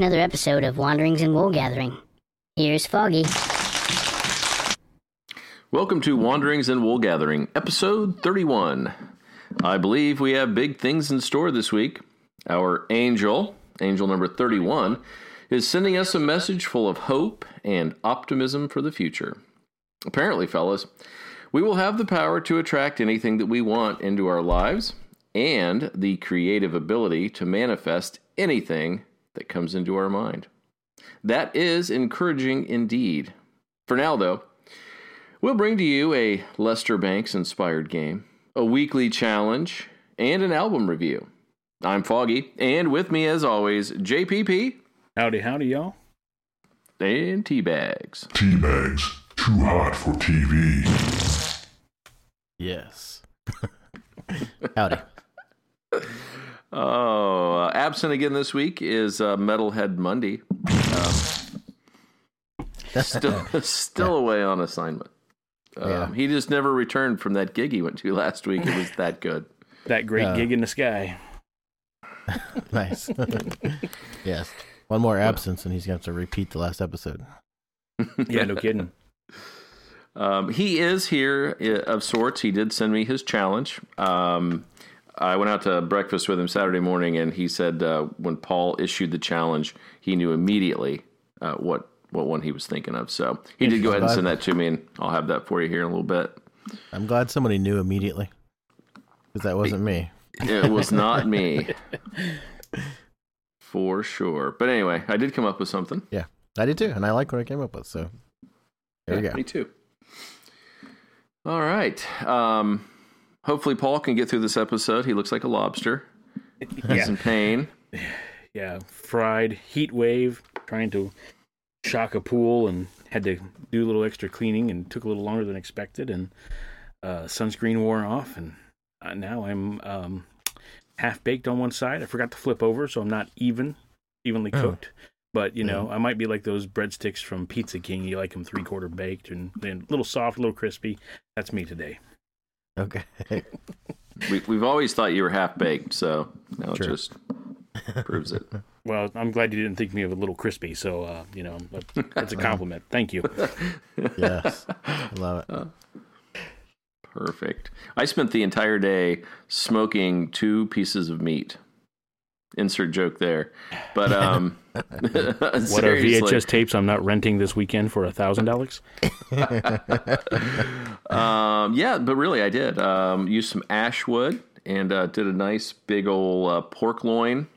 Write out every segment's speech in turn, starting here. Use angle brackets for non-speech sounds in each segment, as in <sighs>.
another episode of Wanderings and Wool Gathering. Here's Foggy. Welcome to Wanderings and Wool Gathering, episode 31. I believe we have big things in store this week. Our angel, angel number 31, is sending us a message full of hope and optimism for the future. Apparently, fellas, we will have the power to attract anything that we want into our lives and the creative ability to manifest anything that comes into our mind. That is encouraging indeed. For now, though, we'll bring to you a Lester Bangs inspired game, a weekly challenge, and an album review. I'm Foggy, and with me, as always, JPP Howdy, howdy, y'all. and Teabags. Teabags, too hot for TV. Yes. <laughs> Howdy. Oh, uh, absent again this week is uh, Metalhead Monday. Um, still, <laughs> <laughs> still away on assignment. Um, Yeah. He just never returned from that gig he went to <laughs> last week. It was that good. That great Uh, gig in the sky. nice. yes. One more absence, and he's going to have to repeat the last episode. Yeah, no kidding. Um, he is here uh, of sorts. He did send me his challenge. Um, I went out to breakfast with him Saturday morning, and he said uh, when Paul issued the challenge, he knew immediately uh, what what one he was thinking of. So he did go ahead and send that to me, and I'll have that for you here in a little bit. I'm glad somebody knew immediately because that wasn't me. It was not me, <laughs> for sure. But anyway, I did come up with something. Yeah, I did too, and I like what I came up with. So there Yeah, go. Me too. All right. Um, hopefully, Paul can get through this episode. He looks like a lobster. <laughs> He's in pain. <sighs> yeah. Fried heat wave, trying to shock a pool, and had to do a little extra cleaning, and took a little longer than expected. And uh, sunscreen wore off, and uh, now I'm um, half baked on one side. I forgot to flip over, so I'm not even evenly Oh. cooked. But you know, I might be like those breadsticks from Pizza King. You like them three quarter baked and then a little soft, a little crispy. That's me today. Okay. We, we've always thought you were half baked, so now True. it just proves it. <laughs> Well, I'm glad you didn't think me of a little crispy. So, uh, you know, that- that's a <laughs> compliment. Thank you. yes. I love it. Perfect. I spent the entire day smoking two pieces of meat. Insert joke there, <laughs> but um, What are. <laughs> VHS tapes I'm not renting this weekend for a thousand dollars? <laughs> Um, yeah, but really, I did um, use some ash wood and uh, did a nice big old uh, pork loin,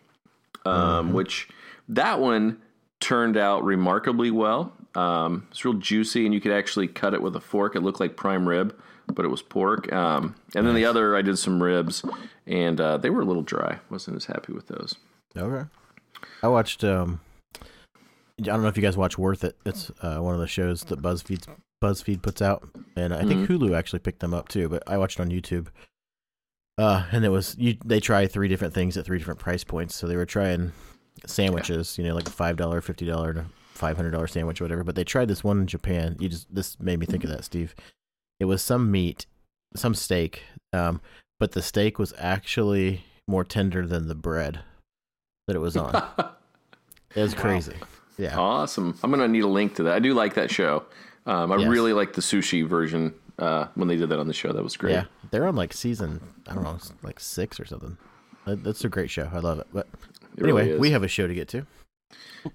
um, which that one turned out remarkably well. Um, it's real juicy, and you could actually cut it with a fork. It looked like prime rib, but it was pork. Um, and then the other, I did some ribs, and uh, they were a little dry. wasn't as happy with those. Okay. I watched. um I don't know if you guys watch Worth It. It's uh, one of the shows that BuzzFeed BuzzFeed puts out, and I think Hulu actually picked them up too. But I watched it on YouTube. Uh, and it was you. They try three different things at three different price points. So they were trying sandwiches, you know, like a five dollar, fifty dollar, five hundred dollar sandwich, or whatever. But they tried this one in Japan. You just this made me think of that, Steve. It was some meat, some steak, um, but the steak was actually more tender than the bread that it was on. <laughs> It was crazy. Yeah. Awesome. I'm gonna need a link to that. I do like that show. Um, I Yes. really like the sushi version uh, when they did that on the show. That was great. Yeah. They're on like season, I don't know, like six or something. That's a great show. I love it. But It anyway, really we have a show to get to.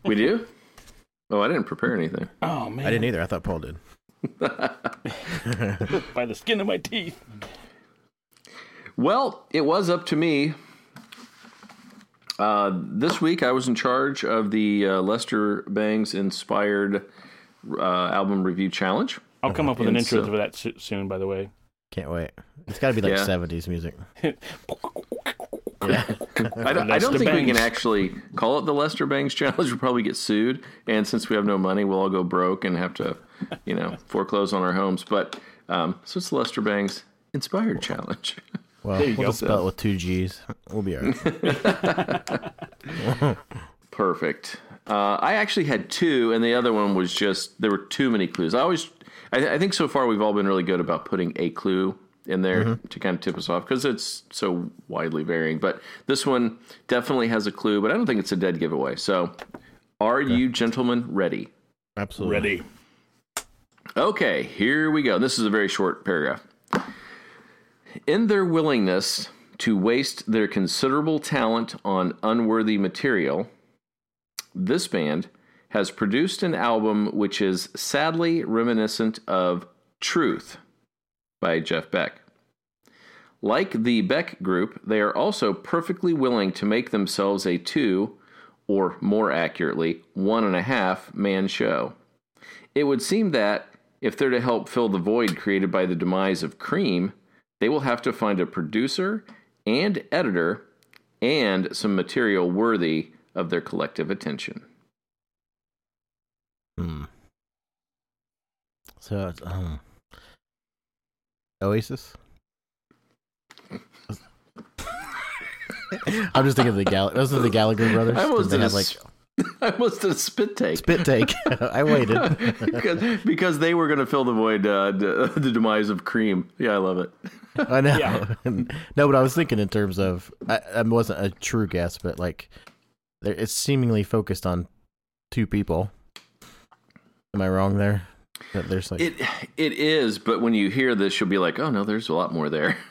We do? Oh, I didn't prepare anything. Oh man! I didn't either. I thought Paul did. <laughs> by the skin of my teeth. Well, it was up to me. Uh, this week, I was in charge of the uh, Lester Bangs inspired uh, album review challenge. I'll come up with an And intro so- for that soon. By the way, Can't wait. It's got to be like Yeah. 70s music. <laughs> <laughs> I don't, I don't Lester think we can actually call it the Lester Bangs challenge. <laughs> We'll probably get sued, and since we have no money, we'll all go broke and have to, you know, <laughs> foreclose on our homes. But um, so it's the Lester Bangs inspired challenge. Well, There you we'll go. just spell it with two G's. We'll be all right. Perfect. Uh, I actually had two, and the other one was just there were too many clues. I always, I, I think so far we've all been really good about putting a clue in there mm-hmm. to kind of tip us off because it's so widely varying. But this one definitely has a clue, but I don't think it's a dead giveaway. So Are you gentlemen ready? Absolutely. Ready. Okay, here we go. This is a very short paragraph. In their willingness to waste their considerable talent on unworthy material, this band has produced an album which is sadly reminiscent of Truth by Jeff Beck. Like the Beck group, they are also perfectly willing to make themselves a two, or more accurately, one and a half man show. It would seem that if they're to help fill the void created by the demise of Cream, they will have to find a producer and editor and some material worthy of their collective attention. Hmm. So, um, Oasis. <laughs> I'm just thinking of the Gall. Those are the Gallagher brothers. I almost Did did a like s- <laughs> I almost did a spit take. spit take. <laughs> I waited. because, because they were going to fill the void, uh, d- the demise of Cream. Yeah, I love it. I know. Yeah. no, but I was thinking in terms of I, I wasn't a true guess, but like it's seemingly focused on two people. Am I wrong there? That there's like It it is, but when you hear this, you'll be like, oh no, there's a lot more there. <laughs>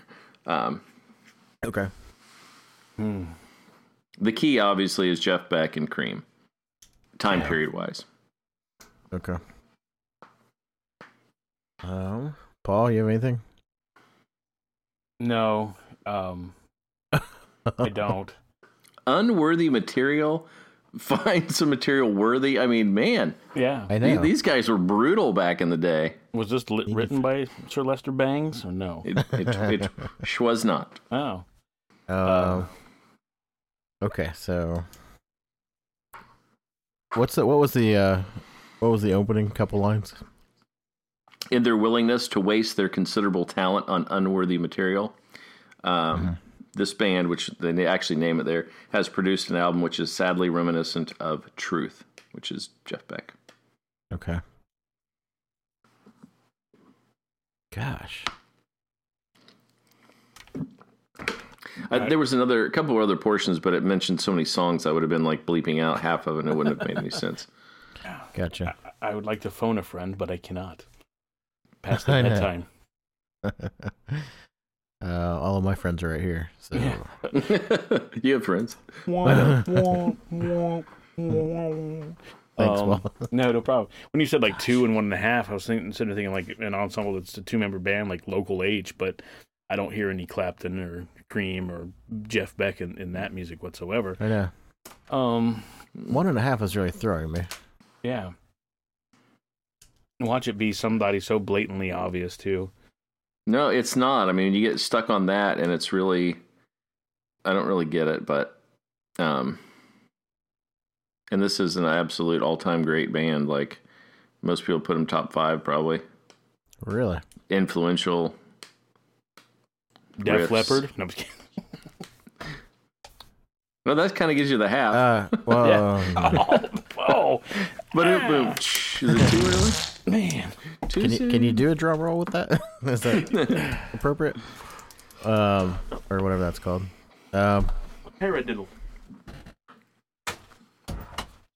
Um, okay. the key, obviously, is Jeff Beck and Cream, time Yeah. period wise. Okay. Um, Paul, you have anything? No, um, I don't. Unworthy material. Find <laughs> some material worthy. I mean, man, Yeah. I know. these guys were brutal back in the day. Was this li- written by Sir Lester Bangs or no? It, it, it <laughs> was not. Oh, Um. okay, so what's the what was the uh what was the opening couple lines? in their willingness to waste their considerable talent on unworthy material. Um, This band, which they actually name it there, has produced an album which is sadly reminiscent of Truth, which is Jeff Beck. Okay. Gosh. Uh, there was another a couple of other portions, but it mentioned so many songs I would have been like bleeping out half of it, and it wouldn't have made any sense. <laughs> Gotcha. I would like to phone a friend, but I cannot. <laughs> Past I the know. bedtime. <laughs> uh, all of my friends are right here. So <laughs> you have friends. <laughs> thanks, Um, Paul. No, no problem. When you said like two and one and a half, I was thinking, instead of thinking like an ensemble that's a two member band, like local age, but I don't hear any Clapton or Cream or Jeff Beck in, in that music whatsoever. I know. Um, One and a half is really throwing me. yeah. Watch it be somebody so blatantly obvious too. No, it's not. I mean, you get stuck on that, and it's really, I don't really get it. But, um, and this is an absolute all-time great band. Like most people put them top five, probably Really? influential. Def Riffs. Leppard. No, I'm kidding. Well, that kind of gives you the half. Uh, <laughs> well, Yeah. <laughs> Oh, oh, but it, but, is it too early? Man. Too can you can you do a drum roll with that? <laughs> is that <laughs> appropriate? Um, or whatever that's called. Um, Paradiddle.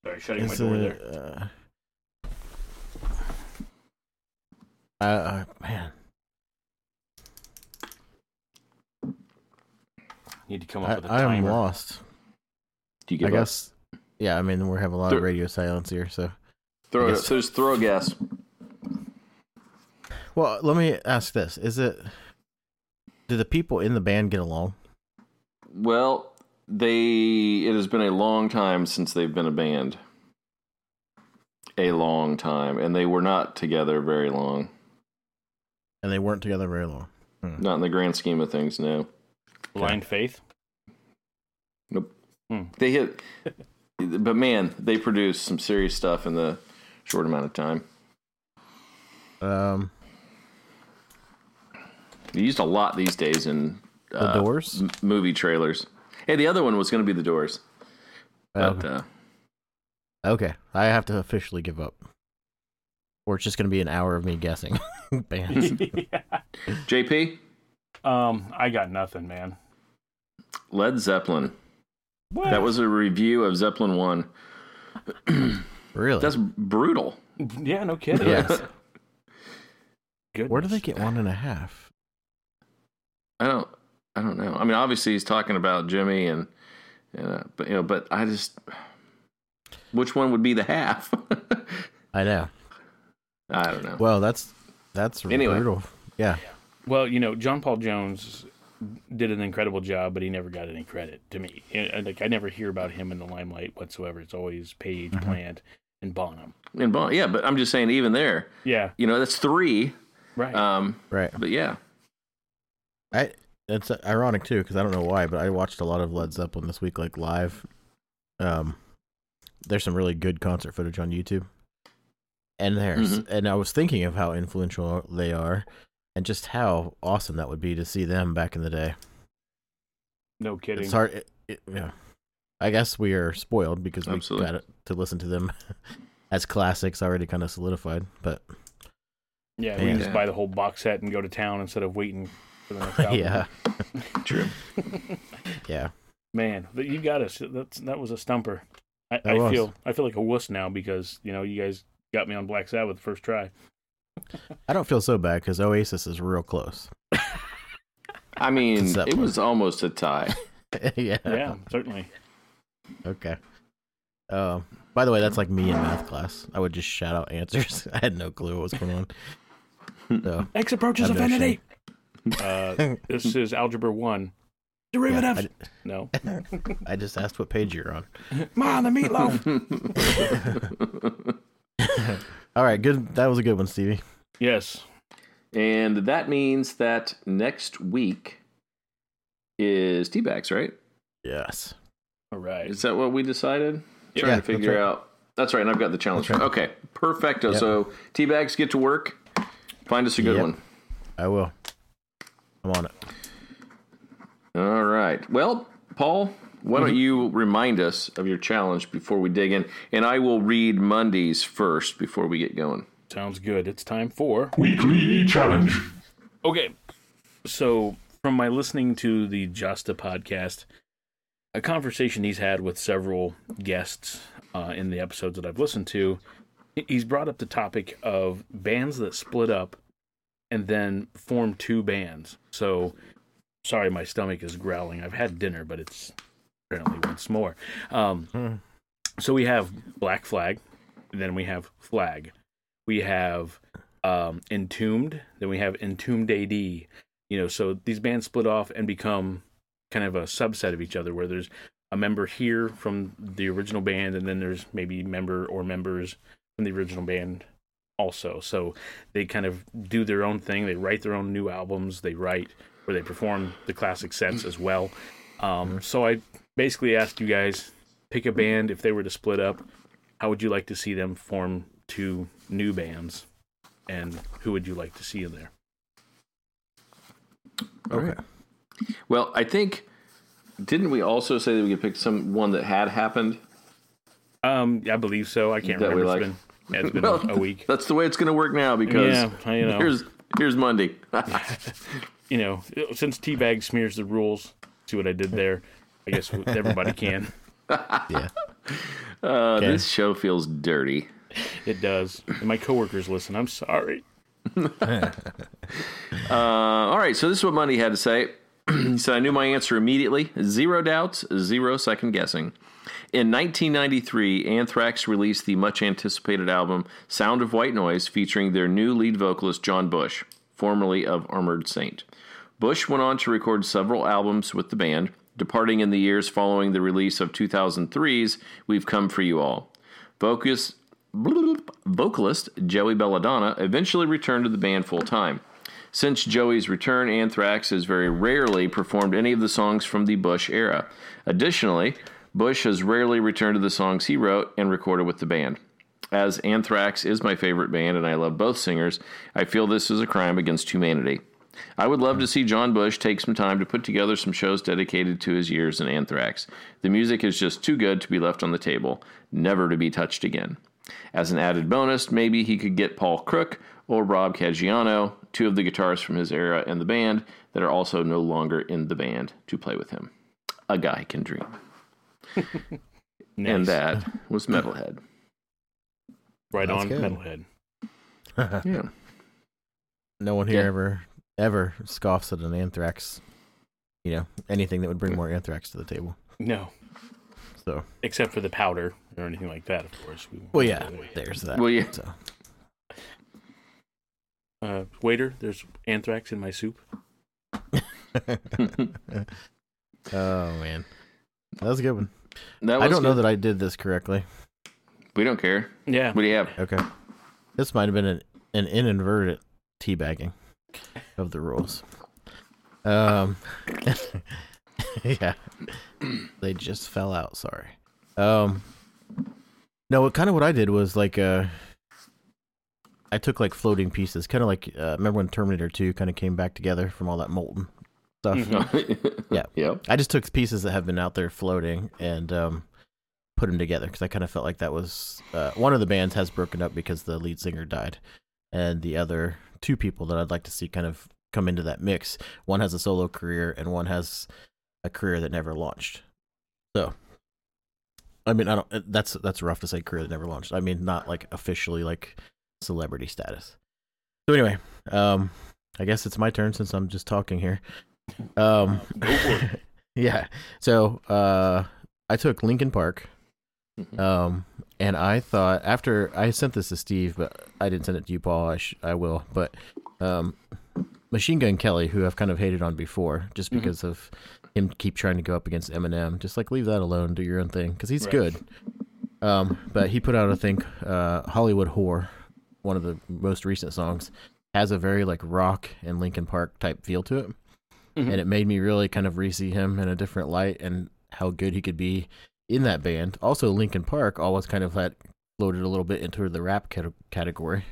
Sorry, shutting my door it, there. uh, uh, uh, man, Need to come up I, with a I am lost. Do you give I up? guess. Yeah, I mean we're having a lot of radio silence here, so. Throw it. guess- Just throw a guess. Well, let me ask this: Is it? Do the people in the band get along? Well, they. It has been a long time since they've been a band. A long time, and they were not together very long. And they weren't together very long. Not in the grand scheme of things. No. Blind Faith. Nope. Hmm. They hit, but man, they produced some serious stuff in the short amount of time. Um, They used a lot these days in the uh, Doors. m- movie trailers. Hey, the other one was going to be the Doors, but Okay. uh, okay, I have to officially give up, or it's just going to be an hour of me guessing <laughs> bands. <laughs> JP, um, I got nothing, man. Led Zeppelin. What? That was a review of Zeppelin one. <clears throat> Really? That's brutal. Yeah, no kidding. Yes. Goodness. Where do they get one and a half? I don't. I don't know. I mean, obviously he's talking about Jimmy and, and uh, but you know, but I just, which one would be the half? <laughs> I know. I don't know. Well, that's that's Anyway. brutal. Yeah. Well, you know, John Paul Jones did an incredible job, but he never got any credit to me. And, like I never hear about him in the limelight whatsoever. It's always Page, Mm-hmm. Plant, and Bonham. And Bon, yeah, but I'm just saying, even there, Yeah, you know, that's three. right. Um, Right. but yeah, I it's ironic too because I don't know why, but I watched a lot of Led Zeppelin this week, like live. Um, there's some really good concert footage on YouTube, and there's Mhm. and I was thinking of how influential they are, and just how awesome that would be to see them back in the day. no kidding. It's hard. It, it, yeah, I guess we are spoiled because we Absolutely. got it to listen to them <laughs> as classics already kind of solidified. But Yeah, we Yeah. just buy the whole box set and go to town instead of waiting for the next <laughs> album. yeah, <laughs> true. yeah, Man, you got us. That's that was a stumper. I, I was. feel I feel like a wuss now because you know you guys got me on Black Sabbath the first try. I don't feel so bad because Oasis is real close. I mean, it was almost a tie. yeah. Yeah, certainly. Okay. Um. by the way, that's like me in math class. I would just shout out answers. <laughs> I had no clue what was going on. So X approaches I've no infinity. Uh, this is algebra one. yeah, Derivative. I, No. <laughs> I just asked what page you're on. Ma, the meatloaf. <laughs> All right, good. That was a good one, Stevie. yes. and that means that next week is Teabags, right? Yes. All right. Is that what we decided? Yeah, Trying to that's figure right. out. That's right, and I've got the challenge. That's right. Okay, perfecto. Yep. So Teabags, get to work. Find us a good Yep. one. I will. I'm on it. All right. Well, Paul, why Mm-hmm. don't you remind us of your challenge before we dig in? And I will read Mondays first before we get going. Sounds good. It's time for. Weekly challenge. Okay. So, from my listening to the Justa podcast, a conversation he's had with several guests uh, in the episodes that I've listened to, he's brought up the topic of bands that split up and then form two bands. So, sorry, my stomach is growling. I've had dinner, but it's apparently once more. Um, Hmm. so, we have Black Flag, then we have Flag. We have um, Entombed, then we have Entombed AD. You know, so these bands split off and become kind of a subset of each other, where there's a member here from the original band, and then there's maybe member or members from the original band also. So they kind of do their own thing. They write their own new albums. They write or they perform the classic sets as well. Um, so I basically asked you guys pick a band if they were to split up. How would you like to see them form two new bands, and who would you like to see in there? Okay. Well, I think didn't we also say that we could pick some one that had happened? Um, I believe so. I can't That we remember. like. It's been, yeah, it's been Well, a week. <laughs> That's the way it's going to work now because Yeah, I know. here's here's Monday. <laughs> You know, since Teabag smears the rules, see what I did there. I guess everybody can. <laughs> Yeah. Uh, Okay. This show feels dirty. It does. And my coworkers listen. I'm sorry. Uh, all right, so this is what Monday had to say. <clears throat> said, I knew my answer immediately. Zero doubts, zero second guessing. In 1993, Anthrax released the much anticipated album Sound of White Noise featuring their new lead vocalist, John Bush, formerly of Armored Saint. Bush went on to record several albums with the band, departing in the years following the release of 2003's We've Come For You All. Vocus, <clears throat> vocalist Joey Belladonna eventually returned to the band full time. Since Joey's return, Anthrax has very rarely performed any of the songs from the Bush era. Additionally, Bush has rarely returned to the songs he wrote and recorded with the band. As Anthrax is my favorite band and I love both singers, I feel this is a crime against humanity. I would love to see John Bush take some time to put together some shows dedicated to his years in Anthrax. The music is just too good to be left on the table, never to be touched again. As an added bonus, maybe he could get Paul Crook or Rob Caggiano, two of the guitarists from his era in the band that are also no longer in the band, to play with him. A guy can dream. <laughs> and that was Metalhead. right That's on good. Metalhead. <laughs> Yeah. no one here Yeah. ever ever scoffs at an anthrax. You know anything that would bring more anthrax to the table. No, So except for the powder or anything like that, of course. We, well, yeah, there's that. Well, yeah. So Uh, waiter, there's anthrax in my soup. <laughs> <laughs> oh man, that was a good one. That was I don't know that I did this correctly. We don't care. Yeah. What do you have? Okay, this might have been an, an inadvertent teabagging of the rules. Um, <laughs> yeah, <clears throat> they just fell out. Sorry. Um, no, what kind of what I did was like uh, I took like floating pieces, kind of like uh, remember when Terminator Two kind of came back together from all that molten stuff. <laughs> Yeah. Yep. I just took pieces that have been out there floating and um, put them together because I kind of felt like that was uh, one of the bands has broken up because the lead singer died, and the other two people that I'd like to see kind of come into that mix. One has a solo career and one has a career that never launched. So, I mean, I don't. That's that's rough to say career that never launched. I mean, not like officially like celebrity status. So anyway, um, I guess it's my turn since I'm just talking here. Um, Go for it. <laughs> yeah. So uh, I took Linkin Park, Mhm. um, and I thought after I sent this to Steve, but I didn't send it to you, Paul. I sh- I will, but um, Machine Gun Kelly, who I've kind of hated on before, just Mhm. because of him keep trying to go up against Eminem. Just like leave that alone, do your own thing, because he's Right. good. Um, but he put out, I think, uh, Hollywood Whore, one of the most recent songs, has a very like rock and Linkin Park type feel to it Mhm. and it made me really kind of re-see him in a different light and how good he could be in that band. Also, Linkin Park always kind of had floated a little bit into the rap cate- category.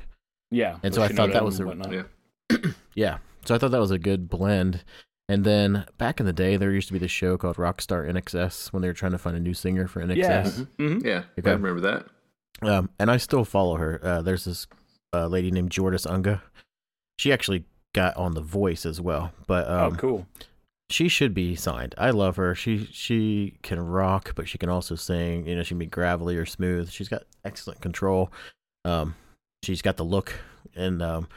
yeah. And so I thought that was and a- Yeah. <clears throat> Yeah, so I thought that was a good blend. And then back in the day, there used to be this show called Rockstar INXS when they were trying to find a new singer for INXS. Yeah. Mhm. Yeah. Okay. I remember that. Um, and I still follow her. Uh, there's this uh, lady named Jordis Unga. She actually got on The Voice as well, but um, oh, cool. she should be signed. I love her. She she can rock, but she can also sing. You know, she can be gravelly or smooth. She's got excellent control. Um, she's got the look, and um,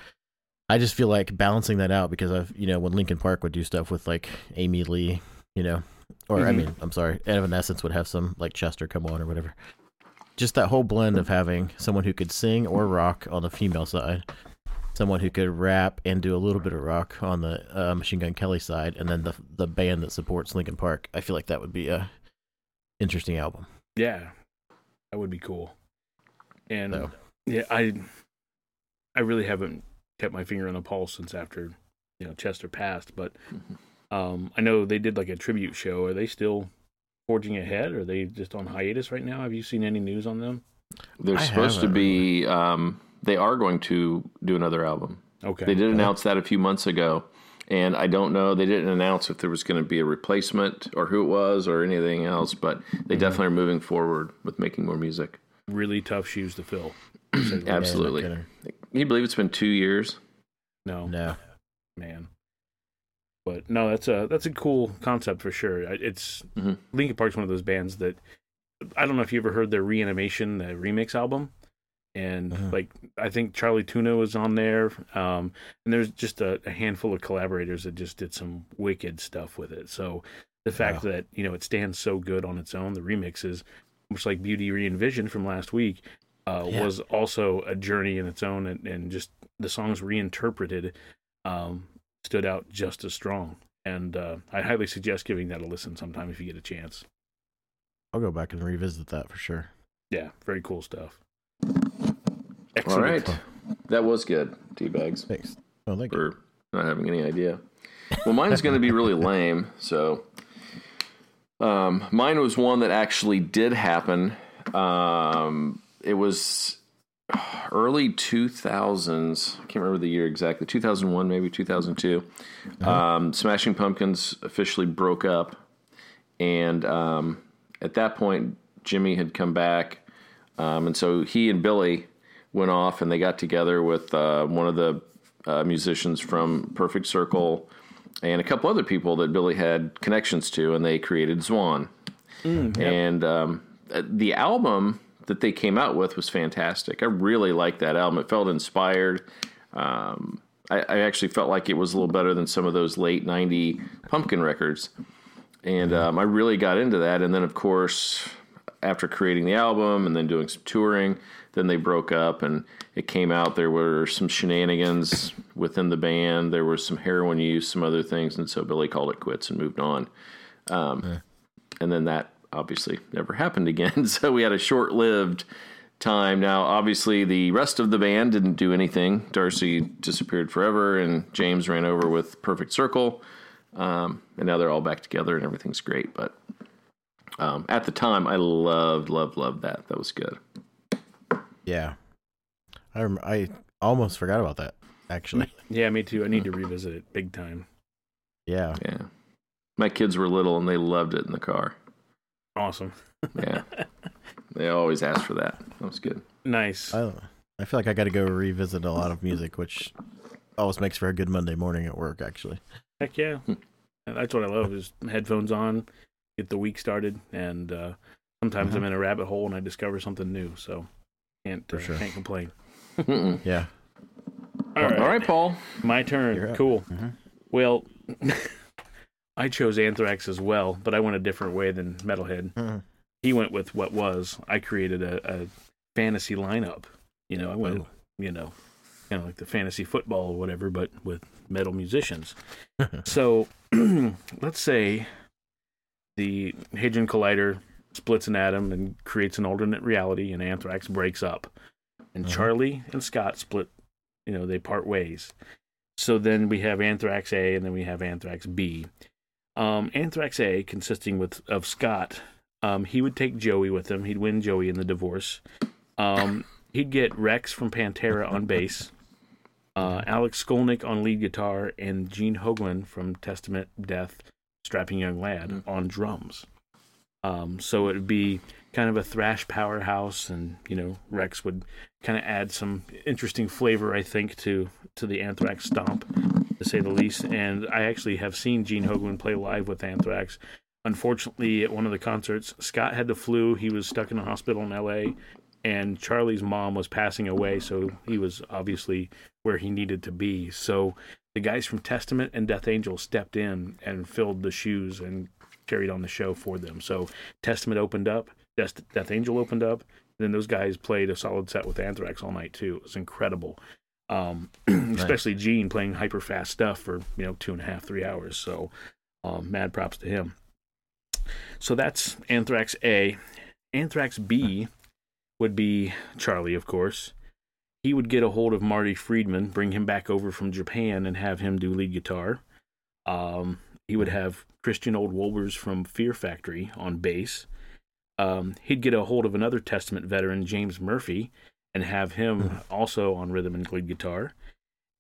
I just feel like balancing that out because I've you know when Linkin Park would do stuff with like Amy Lee, you know, or I Mhm. mean, I'm sorry, Evanescence would have some like Chester come on or whatever. Just that whole blend of having someone who could sing or rock on the female side, someone who could rap and do a little bit of rock on the uh, Machine Gun Kelly side, and then the the band that supports Linkin Park. I feel like that would be a interesting album. Yeah, that would be cool. And So. yeah, I I really haven't kept my finger on the pulse since after you know Chester passed, but Mhm. um, I know they did like a tribute show. Are they still forging ahead? Or are they just on hiatus right now? Have you seen any news on them? They're I supposed to be. Um, they are going to do another album. Okay, They did announce that a few months ago, and I don't know. They didn't announce if there was going to be a replacement or who it was or anything else, but they definitely are moving forward with making more music. really tough shoes to fill. <clears throat> Absolutely. Yeah, no Can you believe it's been two years? No, no. man. But no, that's a that's a cool concept for sure. I- It's Mhm. Linkin Park's one of those bands that I don't know if you ever heard their Reanimation the remix album, and Mhm. like I think Charlie Tuna was on there, um, and there's just a, a handful of collaborators that just did some wicked stuff with it. So the fact Wow. that you know it stands so good on its own, the remixes, much like Beauty Re-Envisioned from last week, uh, Yeah. was also a journey in its own, and, and just the songs reinterpreted um, stood out just as strong. And uh, I highly suggest giving that a listen sometime if you get a chance. I'll go back and revisit that for sure. Yeah, very cool stuff. All Excellent. right. That was good, T Bags, Thanks. Oh, thank you. for not having any idea. Well, mine's going to be really <laughs> lame. So, um, mine was one that actually did happen. Um, it was early 2000s. I can't remember the year exactly. 2001, maybe 2002. Um, Smashing Pumpkins officially broke up. And um, at that point, Jimmy had come back. Um, and so he and Billy went off and they got together with uh, one of the uh, musicians from Perfect Circle and a couple other people that Billy had connections to, and they created Zwan. And um, the album that they came out with was fantastic. I really liked that album. It felt inspired. Um, I, I actually felt like it was a little better than some of those late '90 Pumpkin records, and um, I really got into that. And then, of course, after creating the album and then doing some touring, then they broke up and it came out there were some shenanigans within the band. There was some heroin use, some other things, and so Billy called it quits and moved on. Um, And then that obviously never happened again. <laughs> so we had a short-lived time. Now, obviously, the rest of the band didn't do anything. Darcy disappeared forever, and James ran over with Perfect Circle. Um, and now they're all back together, and everything's great. But um, at the time, I loved, loved, loved that. That was good. Yeah, I rem- I almost forgot about that. Actually, <laughs> Yeah, me too. I need to revisit it big time. yeah, Yeah. My kids were little, and they loved it in the car. Awesome. Yeah. <laughs> they always ask for that. That was good. Nice. I I feel like I got to go revisit a lot of music, which always makes for a good Monday morning at work. Actually, Heck yeah. That's what I love is headphones on, get the week started, and uh, sometimes I'm in a rabbit hole and I discover something new. So can't uh, sure. can't complain. Yeah, All right, All right, Paul. my turn. up. Cool. Mhm. Well, <laughs> I chose Anthrax as well, but I went a different way than Metalhead. Mhm. He went with what was. I created a, a fantasy lineup. You know, I went, Ooh. you know, kind of like the fantasy football or whatever, but with metal musicians. <laughs> so <clears throat> let's say the Hadron Collider splits an atom and creates an alternate reality, and Anthrax breaks up, and Uh-huh. Charlie and Scott split. You know, they part ways. So then we have Anthrax A, and then we have Anthrax B. Um, Anthrax A, consisting with of Scott, um, he would take Joey with him. He'd win Joey in the divorce. Um, he'd get Rex from Pantera on bass, uh, Alex Skolnick on lead guitar, and Gene Hoglan from Testament, Death, Strapping Young Lad on drums. Um, so it would be kind of a thrash powerhouse, and you know Rex would kind of add some interesting flavor, I think, to to the Anthrax stomp, to say the least. And I actually have seen Gene Hoglan play live with Anthrax. Unfortunately, at one of the concerts, Scott had the flu. He was stuck in a hospital in L.A. And Charlie's mom was passing away, so he was obviously where he needed to be. So the guys from Testament and Death Angel stepped in and filled the shoes and carried on the show for them. So Testament opened up, Death, Death Angel opened up, and then those guys played a solid set with Anthrax all night too. It was incredible. Um, <clears throat> especially Gene playing hyper fast stuff for you know two and a half, three hours. So um, mad props to him. So that's Anthrax A. Anthrax B would be Charlie, of course. He would get a hold of Marty Friedman, bring him back over from Japan, and have him do lead guitar. Um, he would have Christian Olde Wolbers from Fear Factory on bass. Um, he'd get a hold of another Testament veteran, James Murphy, and have him also on rhythm and lead guitar.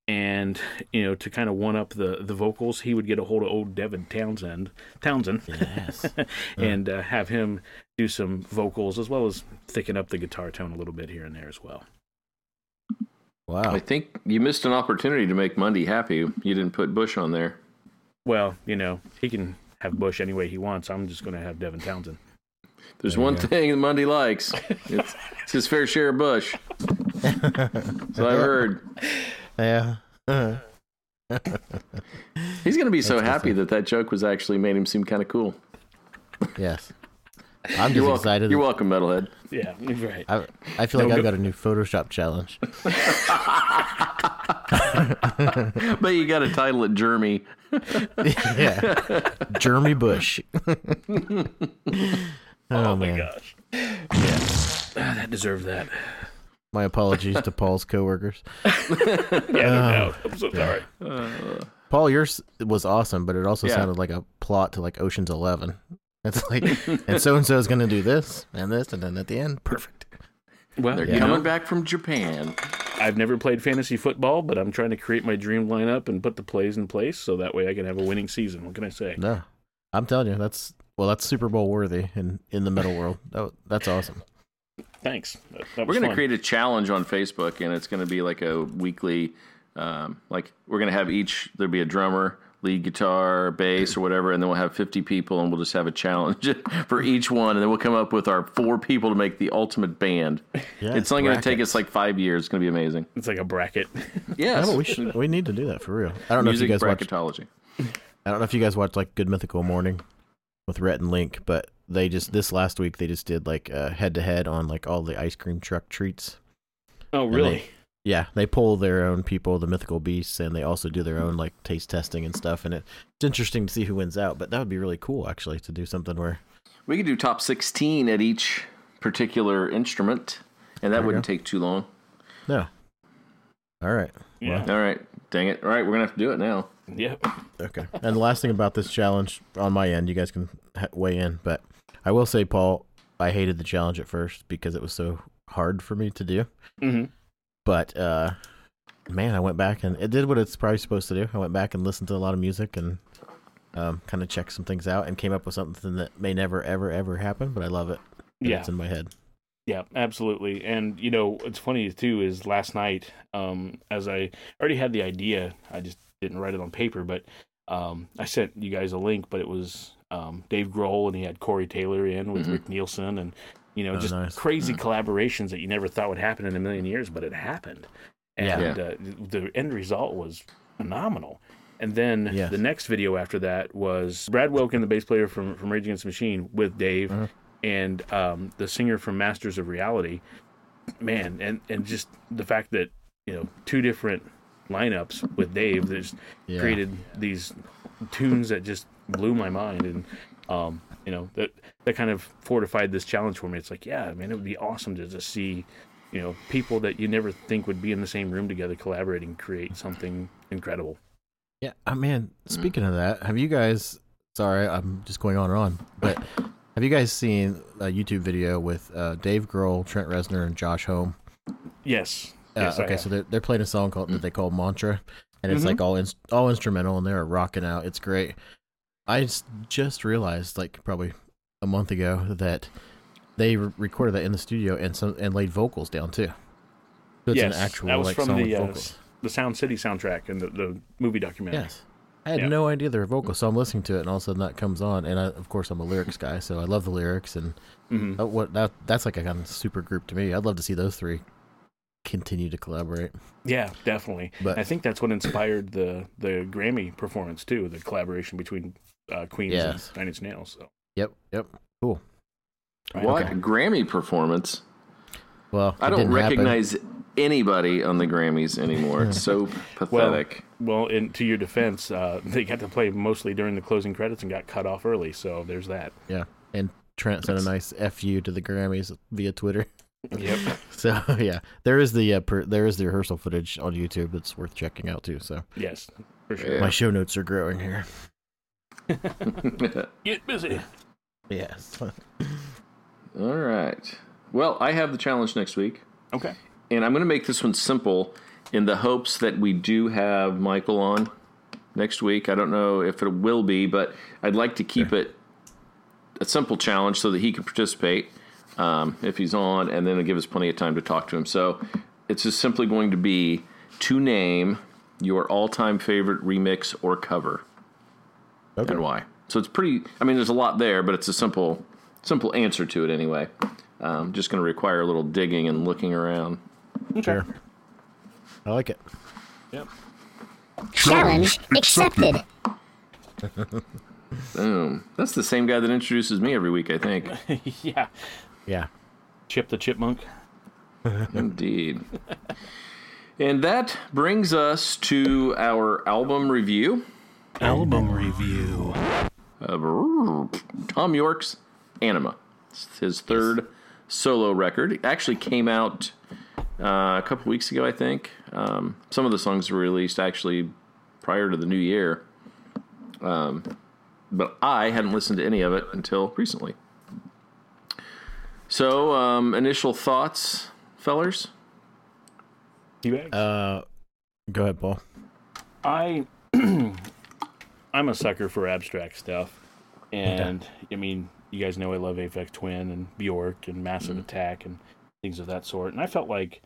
And you know, to kind of one up the the vocals, he would get a hold of old Devin Townsend, Townsend, yes, <laughs> and uh, have him do some vocals as well as thicken up the guitar tone a little bit here and there as well. wow, I think you missed an opportunity to make Mundy happy. You didn't put Bush on there. Well, you know, he can have Bush any way he wants. I'm just going to have Devin Townsend. There's There one thing that Mundy likes. <laughs> It's, it's his fair share of Bush. So I've heard. yeah. He's going to be so That's happy that that joke was actually made him seem kind of cool. yes, <laughs> I'm just You're excited. You're welcome, Metalhead. Yeah, right. I, I feel No, like I've got a new Photoshop challenge. <laughs> but you got to title it Jeremy. yeah, Jeremy Bush. Oh, Oh, my man, gosh. Ah, that deserved that. my apologies to <laughs> Paul's coworkers. <laughs> Yeah, no doubt. I'm so sorry. Paul, yours was awesome, but it also Yeah. sounded like a plot to like Ocean's Eleven. <laughs> It's like, and so and so is going to do this and this, and then at the end, perfect. Well, They're you coming know, back from Japan. I've never played fantasy football, but I'm trying to create my dream lineup and put the plays in place so that way I can have a winning season. What can I say? No, I'm telling you, that's well, that's Super Bowl worthy in in the metal world. That, that's awesome. Thanks. That, that We're going to create a challenge on Facebook, and it's going to be like a weekly. Um, like we're going to have each. There'll be a drummer, lead guitar, bass, or whatever, and then we'll have 50 people and we'll just have a challenge <laughs> for each one, and then we'll come up with our four people to make the ultimate band. Yeah, it's only going to take us like five years. It's going to be amazing. It's like a bracket. <laughs> Yes. No, we should. We need to do that for real. I don't know if you guys watch. bracketology. I don't know if you guys watched like Good Mythical Morning with Rhett and Link, but they just this last week they just did like head to head on like all the ice cream truck treats. Oh, really? they- yeah, they pull their own people, the mythical beasts, and they also do their own like taste testing and stuff. And it, it's interesting to see who wins out. But that would be really cool actually to do something where We could do top 16 at each particular instrument, and that There wouldn't go. take too long. no. All right. Yeah. All right. Dang it. All right. We're going to have to do it now. Yep. Okay. And the last thing about this challenge on my end, you guys can weigh in, but I will say, Paul, I hated the challenge at first because it was so hard for me to do. hmm But uh, man, I went back and it did what it's probably supposed to do. I went back and listened to a lot of music and um, kind of checked some things out and came up with something that may never, ever, ever happen. But I love it. Yeah. it's in my head. Yeah, absolutely. And you know, what's funny too is last night, um, as I already had the idea, I just didn't write it on paper, but um, I sent you guys a link. But it was um, Dave Grohl, and he had Corey Taylor in with Mhm. Rick Nielsen, and you know, Oh, just nice. crazy collaborations that you never thought would happen in a million years, but it happened. And Yeah. Uh, the end result was phenomenal. And then Yes. the next video after that was Brad Wilkin, the bass player from from Rage Against the Machine, with Dave Mhm. and um, the singer from Masters of Reality. Man, and and just the fact that you know two different lineups with Dave that just Yeah. created these tunes that just blew my mind, and um, you know that that kind of fortified this challenge for me. It's like, yeah, man, it would be awesome to just see. You know, people that you never think would be in the same room together collaborating, create something incredible. Yeah. Oh, man, speaking of that, have you guys, sorry, I'm just going on and on, but have you guys seen a YouTube video with uh, Dave Grohl, Trent Reznor, and Josh Homme? Yes. Yes okay, so they're, they're playing a song called that they call Mantra, and it's Mhm. like all in, all instrumental, and they're rocking out. It's great. I just realized, like probably a month ago, that they re- recorded that in the studio and some and laid vocals down too. So it's yes, an actual that was like from song the with uh, the Sound City soundtrack and the, the movie documentary. Yes. I had Yeah. no idea they were vocals, so I'm listening to it, and all of a sudden that comes on, and I, of course I'm a lyrics guy, so I love the lyrics, and hmm uh, what that that's like a kind of super group to me. I'd love to see those three continue to collaborate. Yeah, definitely. But- I think that's what inspired the the Grammy performance too, the collaboration between uh, Queens Yes. and Nine Inch Nails. So Yep, yep, cool. Right, What? okay. Grammy performance? Well, I don't didn't happen. recognize anybody on the Grammys anymore. It's <laughs> so pathetic. well, in, to your defense, uh, <laughs> they got to play mostly during the closing credits and got cut off early. So there's that. Yeah, and Trent sent a nice fu to the Grammys via Twitter. Yep. <laughs> So <laughs> yeah, there is the uh, per, there is the rehearsal footage on YouTube that's worth checking out too. So yes, for sure. Yeah. my show notes are growing here. <laughs> Get busy. Yes. All right. Well, I have the challenge next week, Okay. and I'm going to make this one simple in the hopes that we do have Michael on next week. I don't know if it will be, but I'd like to keep it a simple challenge so that he can participate um, if he's on, and then it'll give us plenty of time to talk to him. So it's just simply going to be to name your all-time favorite remix or cover Okay. and why. So it's pretty. I mean, there's a lot there, but it's a simple, simple answer to it anyway. Um, just going to require a little digging and looking around. Sure. I like it. Yep. Challenge accepted. Boom. That's the same guy that introduces me every week, I think. <laughs> yeah. Yeah. Chip the Chipmunk. <laughs> Indeed. And that brings us to our album review Album review. of Thom Yorke's Anima. It's his third solo record. It actually came out uh, a couple weeks ago, I think. Um, some of the songs were released actually prior to the new year. Um, but I hadn't listened to any of it until recently. So, um, initial thoughts, fellers? You? Uh, go ahead, Paul. I <clears throat> I'm a sucker for abstract stuff, and I mean, you guys know I love Aphex Twin and Bjork and Massive Attack and things of that sort. And I felt like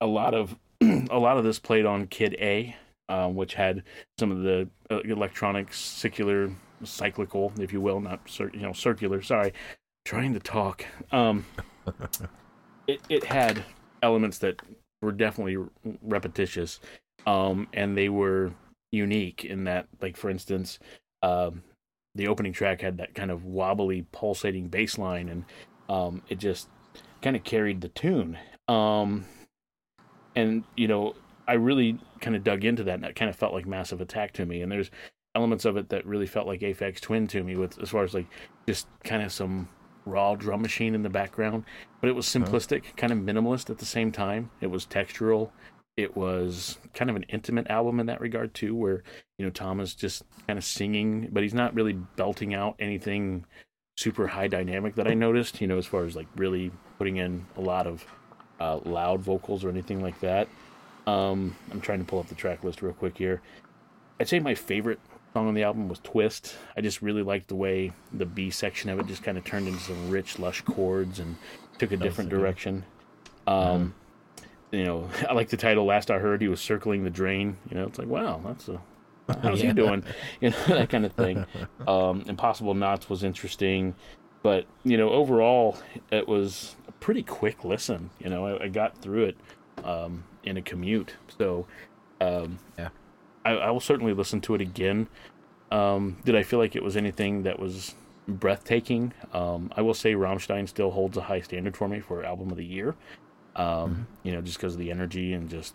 a lot of <clears throat> a lot of this played on Kid A, um, which had some of the uh, electronic secular cyclical, if you will, not cir- you know circular. Sorry, trying to talk. Um, <laughs> it it had elements that were definitely repetitious, um, and they were unique in that, like for instance, um, the opening track had that kind of wobbly, pulsating bass line, and um, it just kind of carried the tune. Um, and you know, I really kind of dug into that, and that kind of felt like Massive Attack to me. And there's elements of it that really felt like Aphex Twin to me, with as far as like just kind of some raw drum machine in the background, but it was simplistic, kind of minimalist at the same time. It was textural. It was kind of an intimate album in that regard too, where you know Thom is just kind of singing, but he's not really belting out anything super high dynamic that I noticed. You know, as far as like really putting in a lot of uh, loud vocals or anything like that. Um, I'm trying to pull up the track list real quick here. I'd say my favorite song on the album was Twist. I just really liked the way the B section of it just kind of turned into some rich, lush chords and took a different direction. Um, You know, <laughs> I like the title. Last I heard, he was circling the drain. You know, it's like, wow, that's a how's he doing? <laughs> You know, that kind of thing. Um, Impossible Knots was interesting, but you know, overall, it was a pretty quick listen. You know, I, I got through it um, in a commute, so um, Yeah. I, I will certainly listen to it again. Um, did I feel like it was anything that was breathtaking? Um, I will say Rammstein still holds a high standard for me for album of the year. Um, You know, just because of the energy and just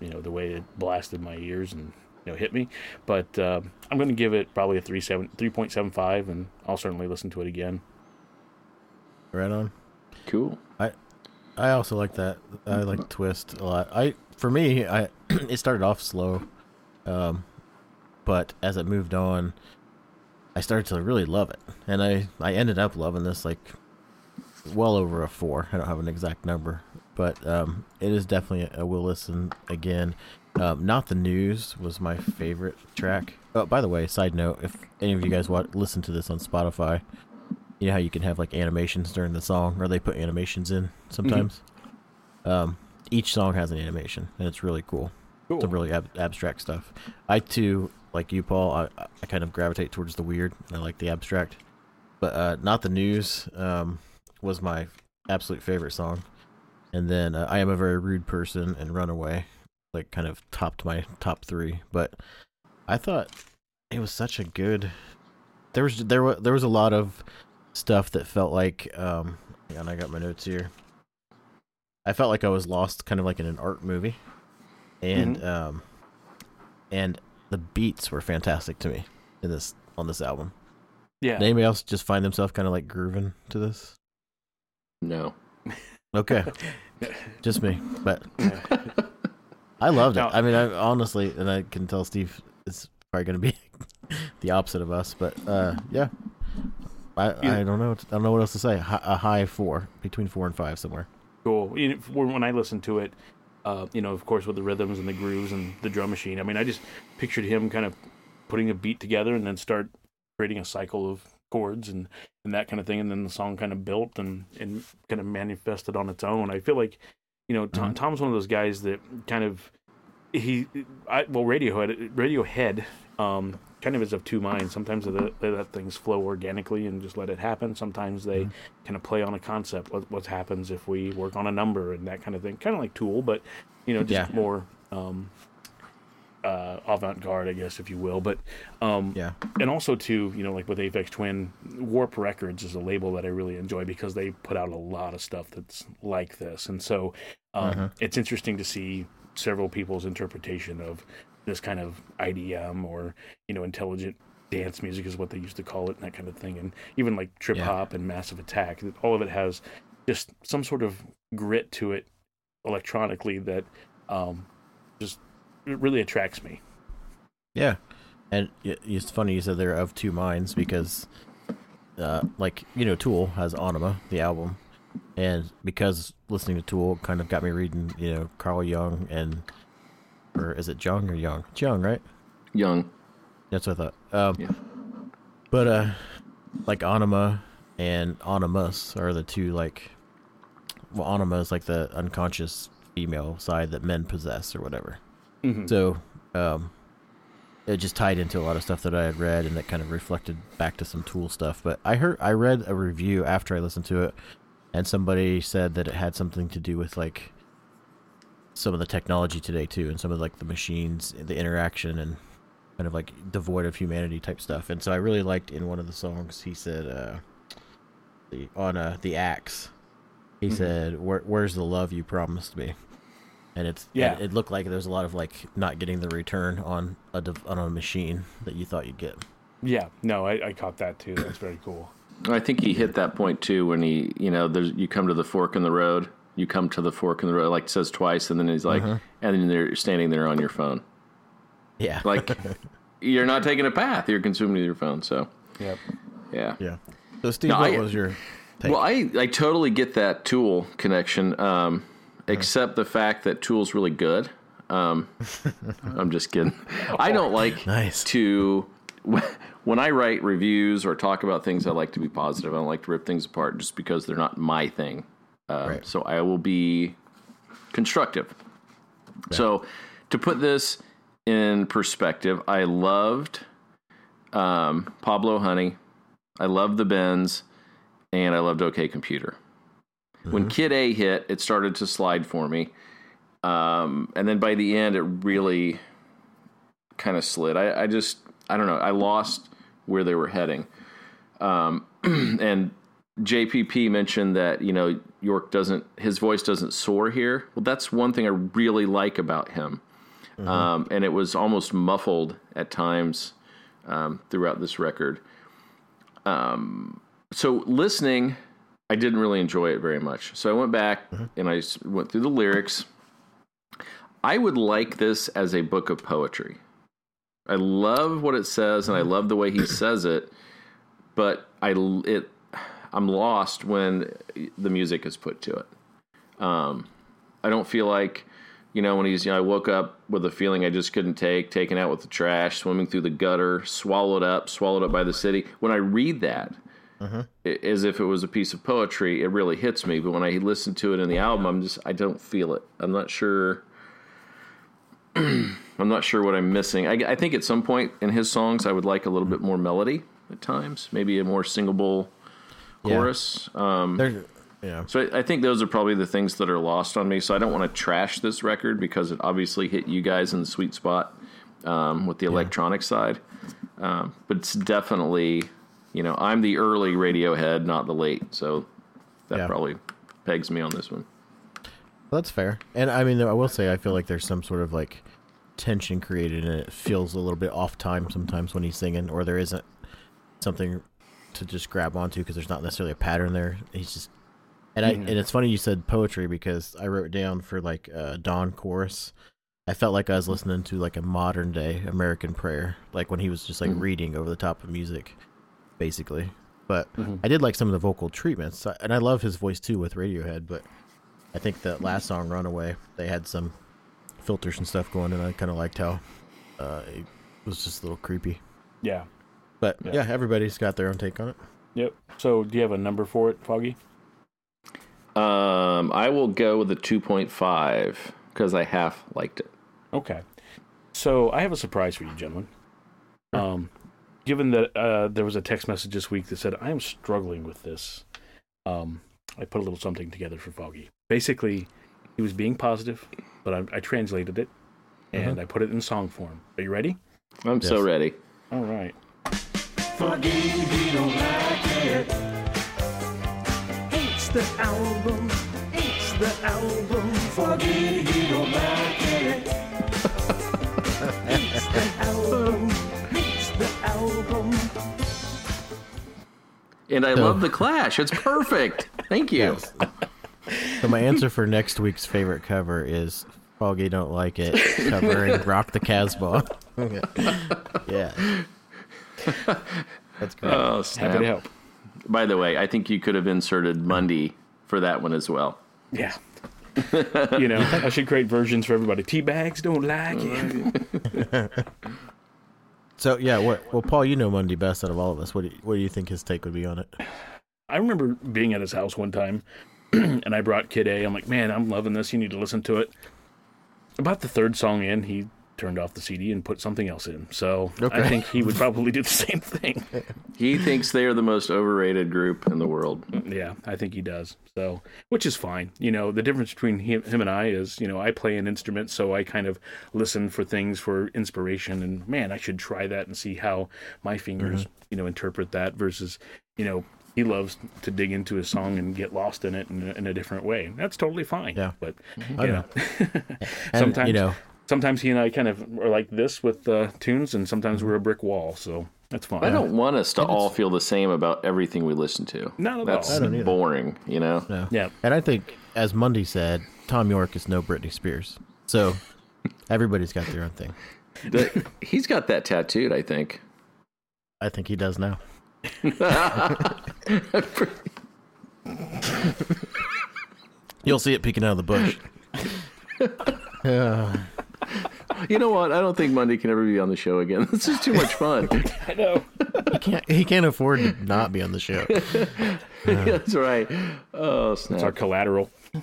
you know the way it blasted my ears and you know hit me. But uh, I'm going to give it probably a three seven three point seven five, and I'll certainly listen to it again. Right on. Cool. I I also like that. I like Twist a lot. I for me, I <clears throat> it started off slow, um, but as it moved on, I started to really love it, and I I ended up loving this like well over a four. I don't have an exact number, but um, it is definitely a will listen again. Um, Not the news was my favorite track. Oh, by the way, side note: if any of you guys want listen to this on Spotify, you know how you can have like animations during the song, or they put animations in sometimes. Um, each song has an animation, and it's really cool. Cool. Some really ab- abstract stuff. I too, like you, Paul, I, I kind of gravitate towards the weird. and I like the abstract, but uh, not the news. Um, was my absolute favorite song, and then uh, I am a very rude person and Runaway, like kind of topped my top three. But I thought it was such a good. There was there was there was a lot of stuff that felt like um and I got my notes here. I felt like I was lost kind of like in an art movie. And um and the beats were fantastic to me in this on this album. Yeah, Did anybody else just find themselves kind of like grooving to this? No. Okay. <laughs> just me. But I loved it. Now- I mean I honestly and I can tell Steve is probably gonna be <laughs> the opposite of us, but uh yeah. I, I don't know. what- I don't know what else to say. A high four, between four and five somewhere. cool. When when I listened to it, uh, you know, of course, with the rhythms and the grooves and the drum machine. I mean, I just pictured him kind of putting a beat together and then start creating a cycle of chords and, and that kind of thing, and then the song kind of built and and kind of manifested on its own. I feel like, you know, Thom, Mhm. Thom's one of those guys that kind of he, I, well, Radiohead, Radiohead, um, kind of is of two minds. Sometimes they let, they let things flow organically and just let it happen. Sometimes they kind of play on a concept. What what happens if we work on a number and that kind of thing. Kind of like Tool, but you know, just Yeah. more um, uh, avant-garde, I guess, if you will. But um, Yeah. and also too, you know, like with Aphex Twin, Warp Records is a label that I really enjoy because they put out a lot of stuff that's like this, and so um, Mhm. it's interesting to see several people's interpretation of this kind of IDM or you know intelligent dance music is what they used to call it and that kind of thing, and even like trip Yeah. hop and Massive Attack, all of it has just some sort of grit to it electronically that um, just it really attracts me. Yeah, and it's funny you said they're of two minds because, uh, like you know, Tool has Anima, the album, and because listening to Tool kind of got me reading, you know, Carl Jung and, or is it Jung or Young? It's Young, right? Young. That's what I thought. Um, Yeah. But uh, like Anima and Animus are the two like, well, Anima is like the unconscious female side that men possess or whatever. Mhm. So um, it just tied into a lot of stuff that I had read, and that kind of reflected back to some Tool stuff. But I heard I read a review after I listened to it, and somebody said that it had something to do with like some of the technology today too, and some of like the machines, the interaction, and kind of like devoid of humanity type stuff. And so I really liked in one of the songs he said, uh, the on uh, the axe, he said, Where, "Where's the love you promised me?" And it's Yeah. it, it looked like there was a lot of like not getting the return on a dev- on a machine that you thought you'd get. Yeah, no, I, I caught that too. That's very cool. I think he hit that point too when he, you know, there's you come to the fork in the road. You come to the fork in the road, like it says twice, and then he's like, and then they're standing there on your phone, Yeah, like <laughs> you're not taking a path; you're consuming your phone. So, Yep. yeah. yeah. So Steve, No, what I- was your take? Well, I I totally get that Tool connection, um, except the fact that Tool's really good. Um, <laughs> I'm just kidding. I don't like Nice. to <laughs> when I write reviews or talk about things. I like to be positive. I don't like to rip things apart just because they're not my thing. Um, Right. So I will be constructive. So to put this in perspective, I loved um, Pablo Honey. I loved the Bends, and I loved OK Computer. When Kid A hit, it started to slide for me, um, and then by the end, it really kind of slid. I, I just I don't know. I lost where they were heading, um, <clears throat> and JPP mentioned that you know Yorke doesn't his voice doesn't soar here. Well, that's one thing I really like about him, um, and it was almost muffled at times um, throughout this record. Um, so listening, I didn't really enjoy it very much. So I went back and I went through the lyrics. I would like this as a book of poetry. I love what it says and I love the way he says it, but I it I'm lost when the music is put to it. Um, I don't feel like you know when he's you know I woke up with a feeling I just couldn't take, taken out with the trash, swimming through the gutter, swallowed up, swallowed up by the city. When I read that, i- as if it was a piece of poetry, it really hits me. But when I listen to it in the album, I'm just I don't feel it. I'm not sure. <clears throat> I'm not sure what I'm missing. I, I think at some point in his songs, I would like a little bit more melody at times, maybe a more singable Yeah. chorus. Um, There, yeah, so I, I think those are probably the things that are lost on me. So I don't want to trash this record because it obviously hit you guys in the sweet spot um, with the electronic side. Um, but it's definitely, you know, I'm the early Radiohead, not the late. So that Yeah. probably pegs me on this one. that's fair. And I mean, I will say, I feel like there's some sort of like tension created, and it feels a little bit off time sometimes when he's singing, or there isn't something to just grab onto because there's not necessarily a pattern there. He's just and I mm-hmm. and it's funny you said poetry because I wrote down for like uh, Dawn chorus. I felt like I was listening to like a modern day American prayer, like when he was just like mm-hmm. reading over the top of music, basically. But mm-hmm. I did like some of the vocal treatments, uh, and I love his voice too with Radiohead. But I think that last song, "Runaway," they had some filters and stuff going, and I kind of liked how uh, it was just a little creepy. Yeah. But Yeah. yeah, everybody's got their own take on it. Yep. So, do you have a number for it, Foggy? Um, I will go with a 2.5 because I half liked it. Okay. So, I have a surprise for you, gentlemen. Um, given that uh, there was a text message this week that said I am struggling with this, um, I put a little something together for Foggy. Basically, he was being positive, but I, I translated it and I put it in song form. Are you ready? I'm so ready. All right. Hates the album, hates the album. Forget he don't like it. hates the album, hates the album. And I So- love the Clash. It's perfect. Thank you. So my answer for next week's favorite cover is "Foggy Don't Like It" covering "Rock the Casbah." <laughs> yeah, that's great. Oh, Happy to help. By the way, I think you could have inserted Monday for that one as well. Yeah. you know, I should create versions for everybody. Tea bags don't like it. <laughs> so yeah, what? Well, Paul, you know Monday best out of all of us. What do you, what do you think his take would be on it? I remember being at his house one time, <clears throat> and I brought Kid A. I'm like, man, I'm loving this. You need to listen to it. About the third song in, he turned off the CD and put something else in. So I think he would probably do the <laughs> same thing. He thinks they are the most overrated group in the world. Yeah, I think he does. So, which is fine. You know, the difference between him, him and I is, you know, I play an instrument, so I kind of listen for things for inspiration. And man, I should try that and see how my fingers, mm-hmm. you know, interpret that. Versus, you know, he loves to dig into a song and get lost in it in a, in a different way. That's totally fine. Yeah. but I <laughs> you know. know, And, sometimes you know, sometimes he and I kind of are like this with uh, tunes, and sometimes we're a brick wall. So that's fine. I don't want us to all feel the same about everything we listen to. Not at That's all. I boring, you know? no. Yeah. And I think, as Mundy said, Thom Yorke is no Britney Spears. So everybody's got their own thing. The- he's got that tattooed, I think. I think he does now. <laughs> You'll see it peeking out of the bush. Yeah. <laughs> You know what? I don't think Monday can ever be on the show again. <laughs> This is too much fun. <laughs> I know. he can't. He can't afford to not be on the show. <laughs> That's right. Oh, snap. It's our collateral. Uh,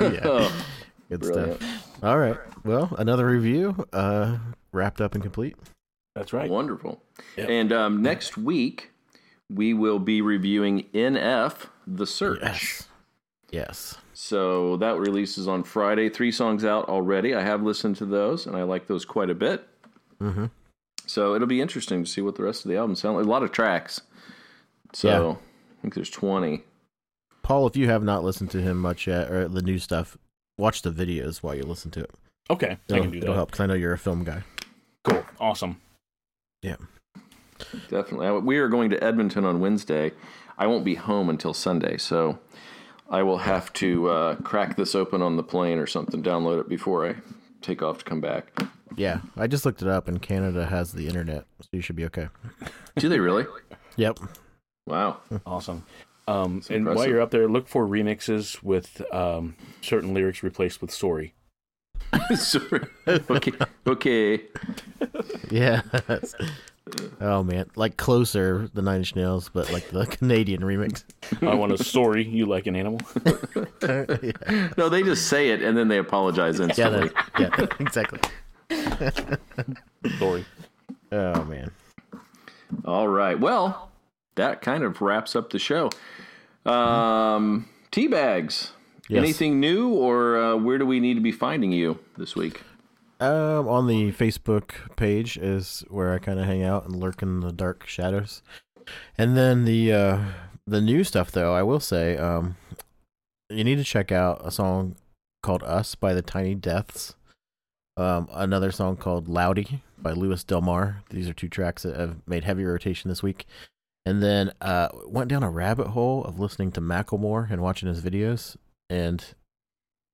Yeah. oh, Good Brilliant. stuff. All right. Well, another review uh, wrapped up and complete. That's right. wonderful. Yep. And um, next week, we will be reviewing NF The Search. Yes. Yes. So that releases on Friday. Three songs out already. I have listened to those, and I like those quite a bit. Mm-hmm. So it'll be interesting to see what the rest of the album sounds like. A lot of tracks. So Yeah. I think there's 20. Paul, if you have not listened to him much yet, or the new stuff, watch the videos while you listen to it. Okay, I It'll, can do it'll that. help because I know you're a film guy. Cool. Awesome. Yeah. Definitely. We are going to Edmonton on Wednesday. I won't be home until Sunday, so I will have to uh, crack this open on the plane or something, download it before I take off to come back. Yeah, I just looked it up, and Canada has the internet, so you should be okay. Do they really? Yep. Wow. Awesome. Um, It's and while you're up there, look for remixes with um, certain lyrics replaced with "sorry." <laughs> Sorry. Okay. Okay. <laughs> Yeah. Oh man, like closer the Nine Inch Nails, but like the <laughs> Canadian remix. I want a sorry. You like an animal? <laughs> yeah, No, they just say it and then they apologize yeah, instantly. that- yeah, <laughs> exactly. sorry. Oh man. All right. Well, that kind of wraps up the show. Um, tea bags. Yes. Anything new, or uh, where do we need to be finding you this week? Um, on the Facebook page is where I kind of hang out and lurk in the dark shadows. And then the uh, the new stuff, though, I will say, um, you need to check out a song called "Us" by the Tiny Deaths. Um, another song called "Loudy" by Lewis Del Mar. These are two tracks that have made heavy rotation this week. And then uh, went down a rabbit hole of listening to Macklemore and watching his videos, and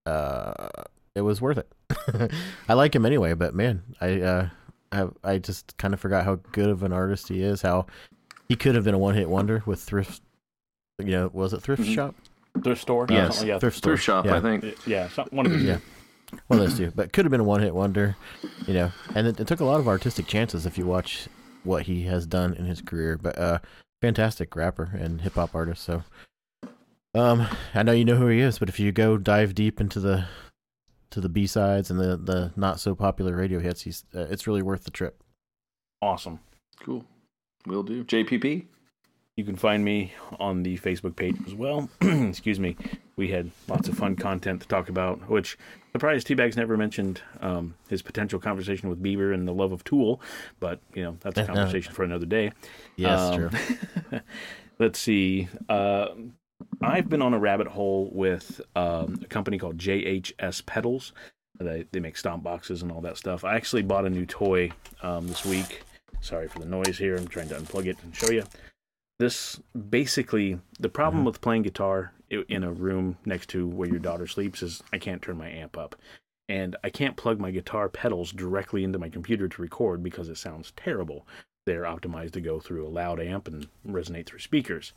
uh, it was worth it. <laughs> I like him anyway, but man, I uh, have I just kind of forgot how good of an artist he is. How he could have been a one-hit wonder with thrift. You know, was it thrift Mhm. shop? Thrift store. Yes. Yeah. thrift store. Thrift shop, yeah. I think. Yeah. One of the Yeah. One of those two, but could have been a one-hit wonder. You know, and it, it took a lot of artistic chances if you watch what he has done in his career. But uh, fantastic rapper and hip hop artist. So, um, I know you know who he is, but if you go dive deep into the to the B sides and the the not so popular radio hits, he's uh, it's really worth the trip. Awesome. Cool. Will do. JPP. You can find me on the Facebook page as well. <clears throat> Excuse me. We had lots of fun content to talk about, which surprised Teabags never mentioned um, his potential conversation with Bieber and the love of Tool, but you know that's a <laughs> conversation for another day. Yes, Um, true. <laughs> let's see. Uh, I've been on a rabbit hole with um, a company called JHS Pedals. They they make stomp boxes and all that stuff. I actually bought a new toy um, this week. Sorry for the noise here. I'm trying to unplug it and show you. This basically the problem with playing guitar in a room next to where your daughter sleeps is I can't turn my amp up. And I can't plug my guitar pedals directly into my computer to record because it sounds terrible. They're optimized to go through a loud amp and resonate through speakers.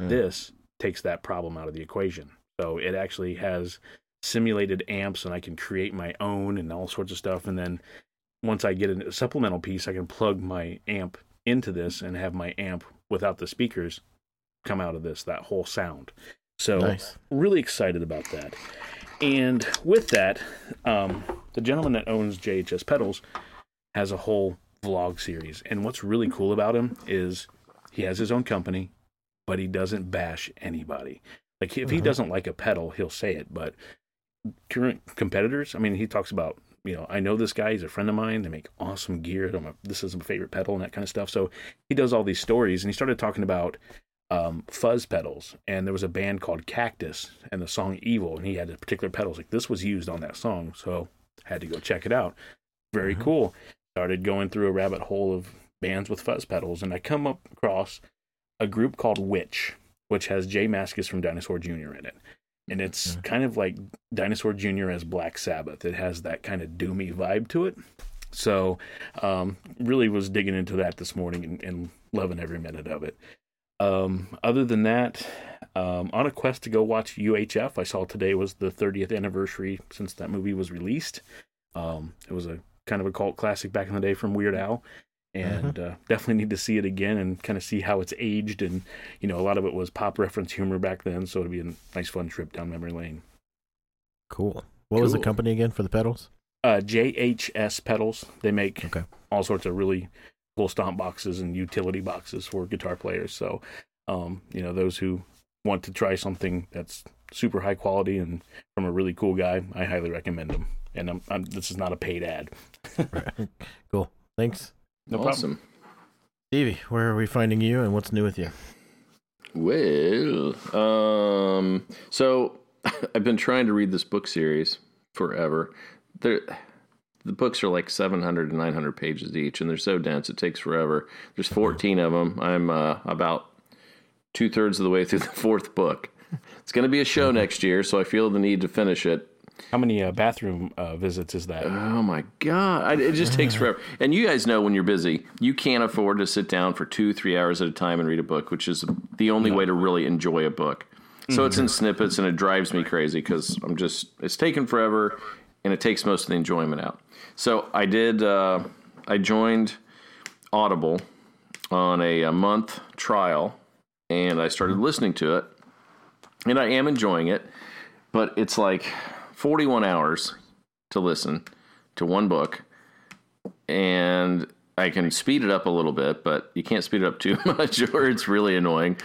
Mm. This takes that problem out of the equation. So it actually has simulated amps and I can create my own and all sorts of stuff. And then once I get a supplemental piece, I can plug my amp into this and have my amp without the speakers come out of this, that whole sound. So Nice. really excited about that. And with that, um, the gentleman that owns JHS Pedals has a whole vlog series. And what's really cool about him is he has his own company, but he doesn't bash anybody. Like if he doesn't like a pedal, he'll say it. But current competitors, I mean, he talks about, you know, I know this guy, he's a friend of mine. They make awesome gear. A- This is my favorite pedal and that kind of stuff. So he does all these stories, and he started talking about um, fuzz pedals. And there was a band called Cactus and the song Evil, and he had a particular pedals. Like this was used on that song, so had to go check it out. Very cool. Started going through a rabbit hole of bands with fuzz pedals, and I come up across a group called Witch, which has J Mascis from Dinosaur Jr. in it. And it's kind of like Dinosaur Jr. as Black Sabbath. It has that kind of doomy vibe to it. So, um, really was digging into that this morning and, and loving every minute of it. Um, other than that, um, on a quest to go watch UHF, I saw today was the 30th anniversary since that movie was released. Um, it was a kind of a cult classic back in the day from Weird Al, and uh, definitely need to see it again and kind of see how it's aged. And you know, a lot of it was pop reference humor back then, so it'd be a nice, fun trip down memory lane. Cool. What was the company again for the pedals? Uh, JHS pedals. They make Okay. all sorts of really cool stomp boxes and utility boxes for guitar players. So, um, you know, those who want to try something that's super high quality and from a really cool guy, I highly recommend them. And I'm, I'm, this is not a paid ad. <laughs> cool. Thanks. No problem. Stevie, where are we finding you and what's new with you? Well, um, so <laughs> I've been trying to read this book series forever. There, the books are like 700 to 900 pages each, and they're so dense it takes forever. There's 14 of them. I'm uh, about two thirds of the way through the <laughs> fourth book. It's going to be a show next year, so I feel the need to finish it. How many uh, bathroom uh, visits is that? Oh my god, I, it just takes forever. And you guys know when you're busy, you can't afford to sit down for two, three hours at a time and read a book, which is the only way to really enjoy a book. So it's in snippets, and it drives me crazy because I'm just it's taken forever, and it takes most of the enjoyment out. So I did. Uh, I joined Audible on a, a month trial, and I started listening to it, and I am enjoying it, but it's like 41 hours to listen to one book, and I can speed it up a little bit, but you can't speed it up too <laughs> much, or it's really annoying.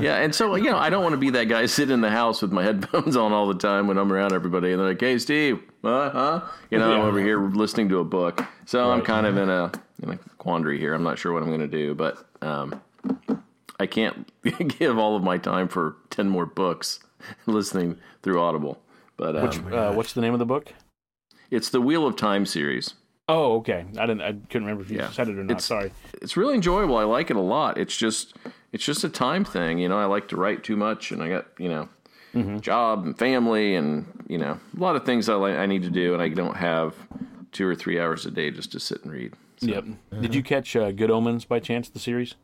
Yeah, and so you know, I don't want to be that guy <laughs> sitting in the house with my headphones on all the time when I'm around everybody, and they're like, "Hey, Steve, uh, huh?" You know, I'm over here listening to a book, so I'm kind of in a in a quandary here. I'm not sure what I'm going to do, but um, I can't <laughs> give all of my time for ten more books <laughs> listening through Audible. But um, Which, uh, what's the name of the book? it's the Wheel of Time series. Oh, okay. I didn't. I couldn't remember if you Yeah. said it or not. It's- Sorry. it's really enjoyable. I like it a lot. It's just it's just a time thing, you know. I like to write too much, and I got you know job and family, and you know a lot of things I like I need to do, and I don't have two or three hours a day just to sit and read. So, Yep. Did you catch uh, Good Omens by chance? The series.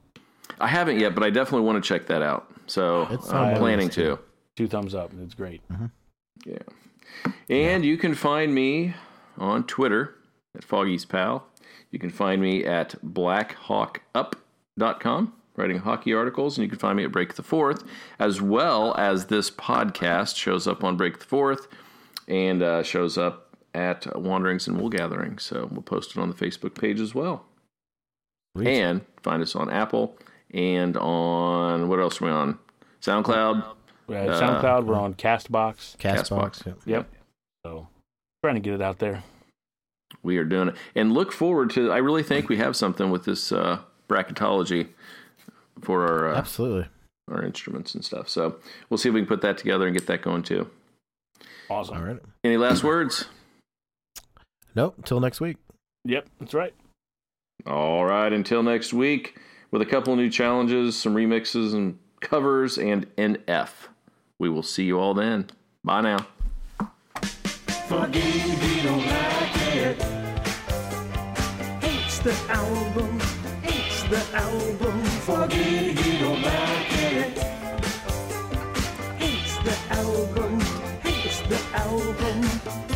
I haven't yet, but I definitely want to check that out. So It's I'm planning list, to. Two thumbs up. And it's great. Yeah. And you can find me on Twitter at Foggy's Pal. You can find me at blackhawkup.com, writing hockey articles, and you can find me at Break the Fourth, as well as this podcast shows up on Break the Fourth and uh, shows up at Wanderings and Wool Gathering. So we'll post it on the Facebook page as well. Sweet. And find us on Apple and on what else are we on? SoundCloud. Uh, SoundCloud. We're on Castbox. Castbox. Castbox. Yep. Yep. So trying to get it out there. we are doing it and look forward to i really think we have something with this uh, bracketology for our uh, Absolutely. our instruments and stuff so we'll see if we can put that together and get that going too Awesome. All right. any last words Nope. Until next week. Yep. That's right. all right until next week with a couple of new challenges some remixes and covers and nf we will see you all then bye now don't like it. The album, the album. Don't like it. The album, the album.